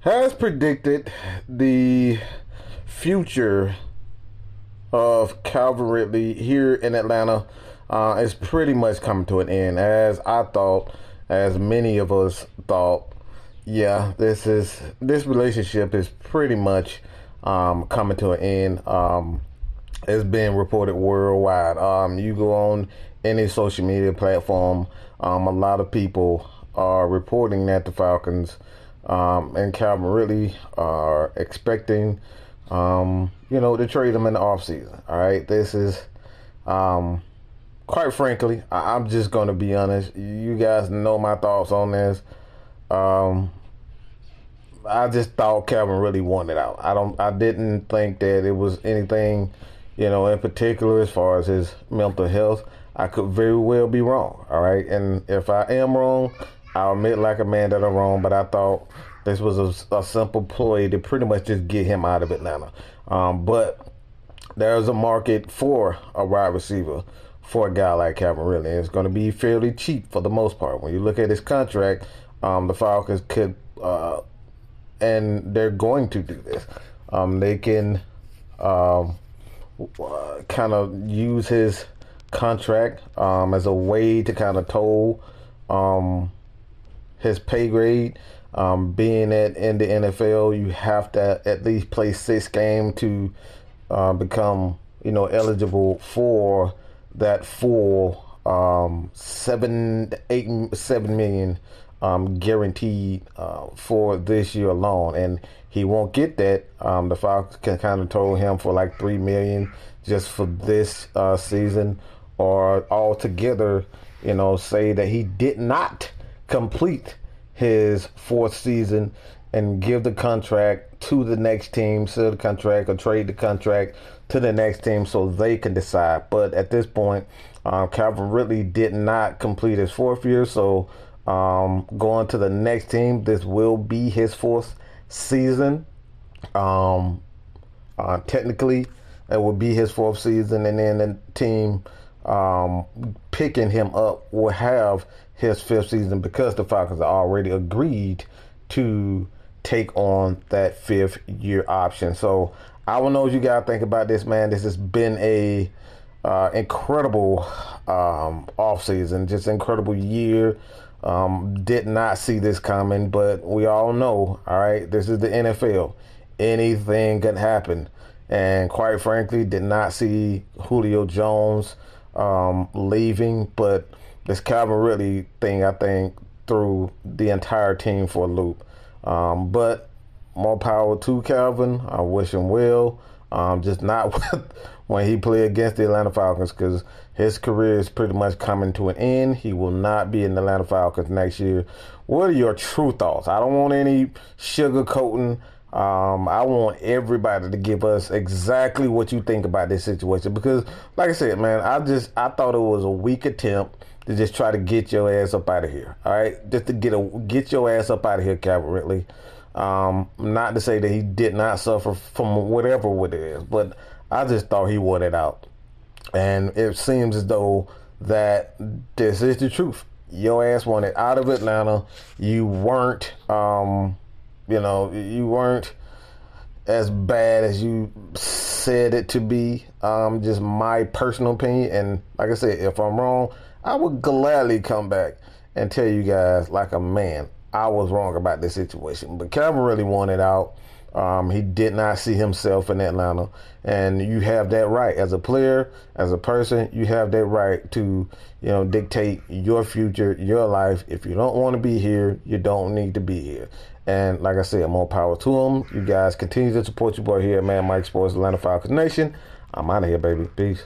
has predicted the future of Calvin Ridley here in Atlanta uh, is pretty much coming to an end. As I thought, as many of us thought, yeah, this is this relationship is pretty much um, coming to an end. Um, it's been reported worldwide. Um, you go on any social media platform, um, a lot of people are reporting that the Falcons um, and Calvin Ridley are expecting, um, you know, to trade him in the offseason. All right, this is, um, quite frankly, I- am just going to be honest. You guys know my thoughts on this. Um, I just thought Calvin really wanted out. I don't. I didn't think that it was anything, you know, in particular as far as his mental health. I could very well be wrong. All right, and if I am wrong, I'll admit like a man that I'm wrong. But I thought this was a, a simple ploy to pretty much just get him out of Atlanta. Um, but there's a market for a wide receiver for a guy like Calvin Ridley. It's going to be fairly cheap for the most part. When you look at his contract, um, the Falcons could uh, and they're going to do this. Um, they can um, uh, kind of use his contract um, as a way to kind of toll um, his pay grade. Um, being at in the NFL, you have to at least play six games to uh, become you know eligible for that full um, seven, eight, seven million um, guaranteed uh, for this year alone, and he won't get that. Um, the Falcons kind of told him for like three million just for this uh, season, or altogether, you know, say that he did not complete his fourth season and give the contract to the next team, sell the contract or trade the contract to the next team so they can decide. But at this point, uh, Calvin Ridley did not complete his fourth year, so um, going to the next team, this will be his fourth season. Um, uh, technically, it will be his fourth season, and then the team um, picking him up will have his fifth season because the Falcons already agreed to take on that fifth year option. So I don't know what you guys think about this, man. This has been a uh, incredible um, off season, just incredible year. Um, did not see this coming, but we all know, all right, this is the NFL. Anything can happen. And quite frankly, did not see Julio Jones um, leaving, but this Calvin Ridley thing, I think, threw the entire team for a loop. Um, but more power to Calvin. I wish him well. Um, just not when he played against the Atlanta Falcons because his career is pretty much coming to an end. He will not be in the Atlanta Falcons next year. What are your true thoughts? I don't want any sugarcoating. Um, I want everybody to give us exactly what you think about this situation because, like I said, man, I just I thought it was a weak attempt to just try to get your ass up out of here. All right, just to get a get your ass up out of here, Calvin Ridley. Um, not to say that he did not suffer from whatever it is, but I just thought he wanted out. And it seems as though that this is the truth. Your ass wanted out of Atlanta. You weren't, um, you know, you weren't as bad as you said it to be. Um, just my personal opinion. And like I said, if I'm wrong, I would gladly come back and tell you guys like a man I was wrong about this situation. But Calvin really wanted out. Um, he did not see himself in Atlanta, and you have that right as a player, as a person. You have that right to, you know, dictate your future, your life. If you don't want to be here, you don't need to be here. And like I said, more power to him. You guys continue to support your boy here, man. Mike Sports, Atlanta Falcons Nation. I'm out of here, baby. Peace.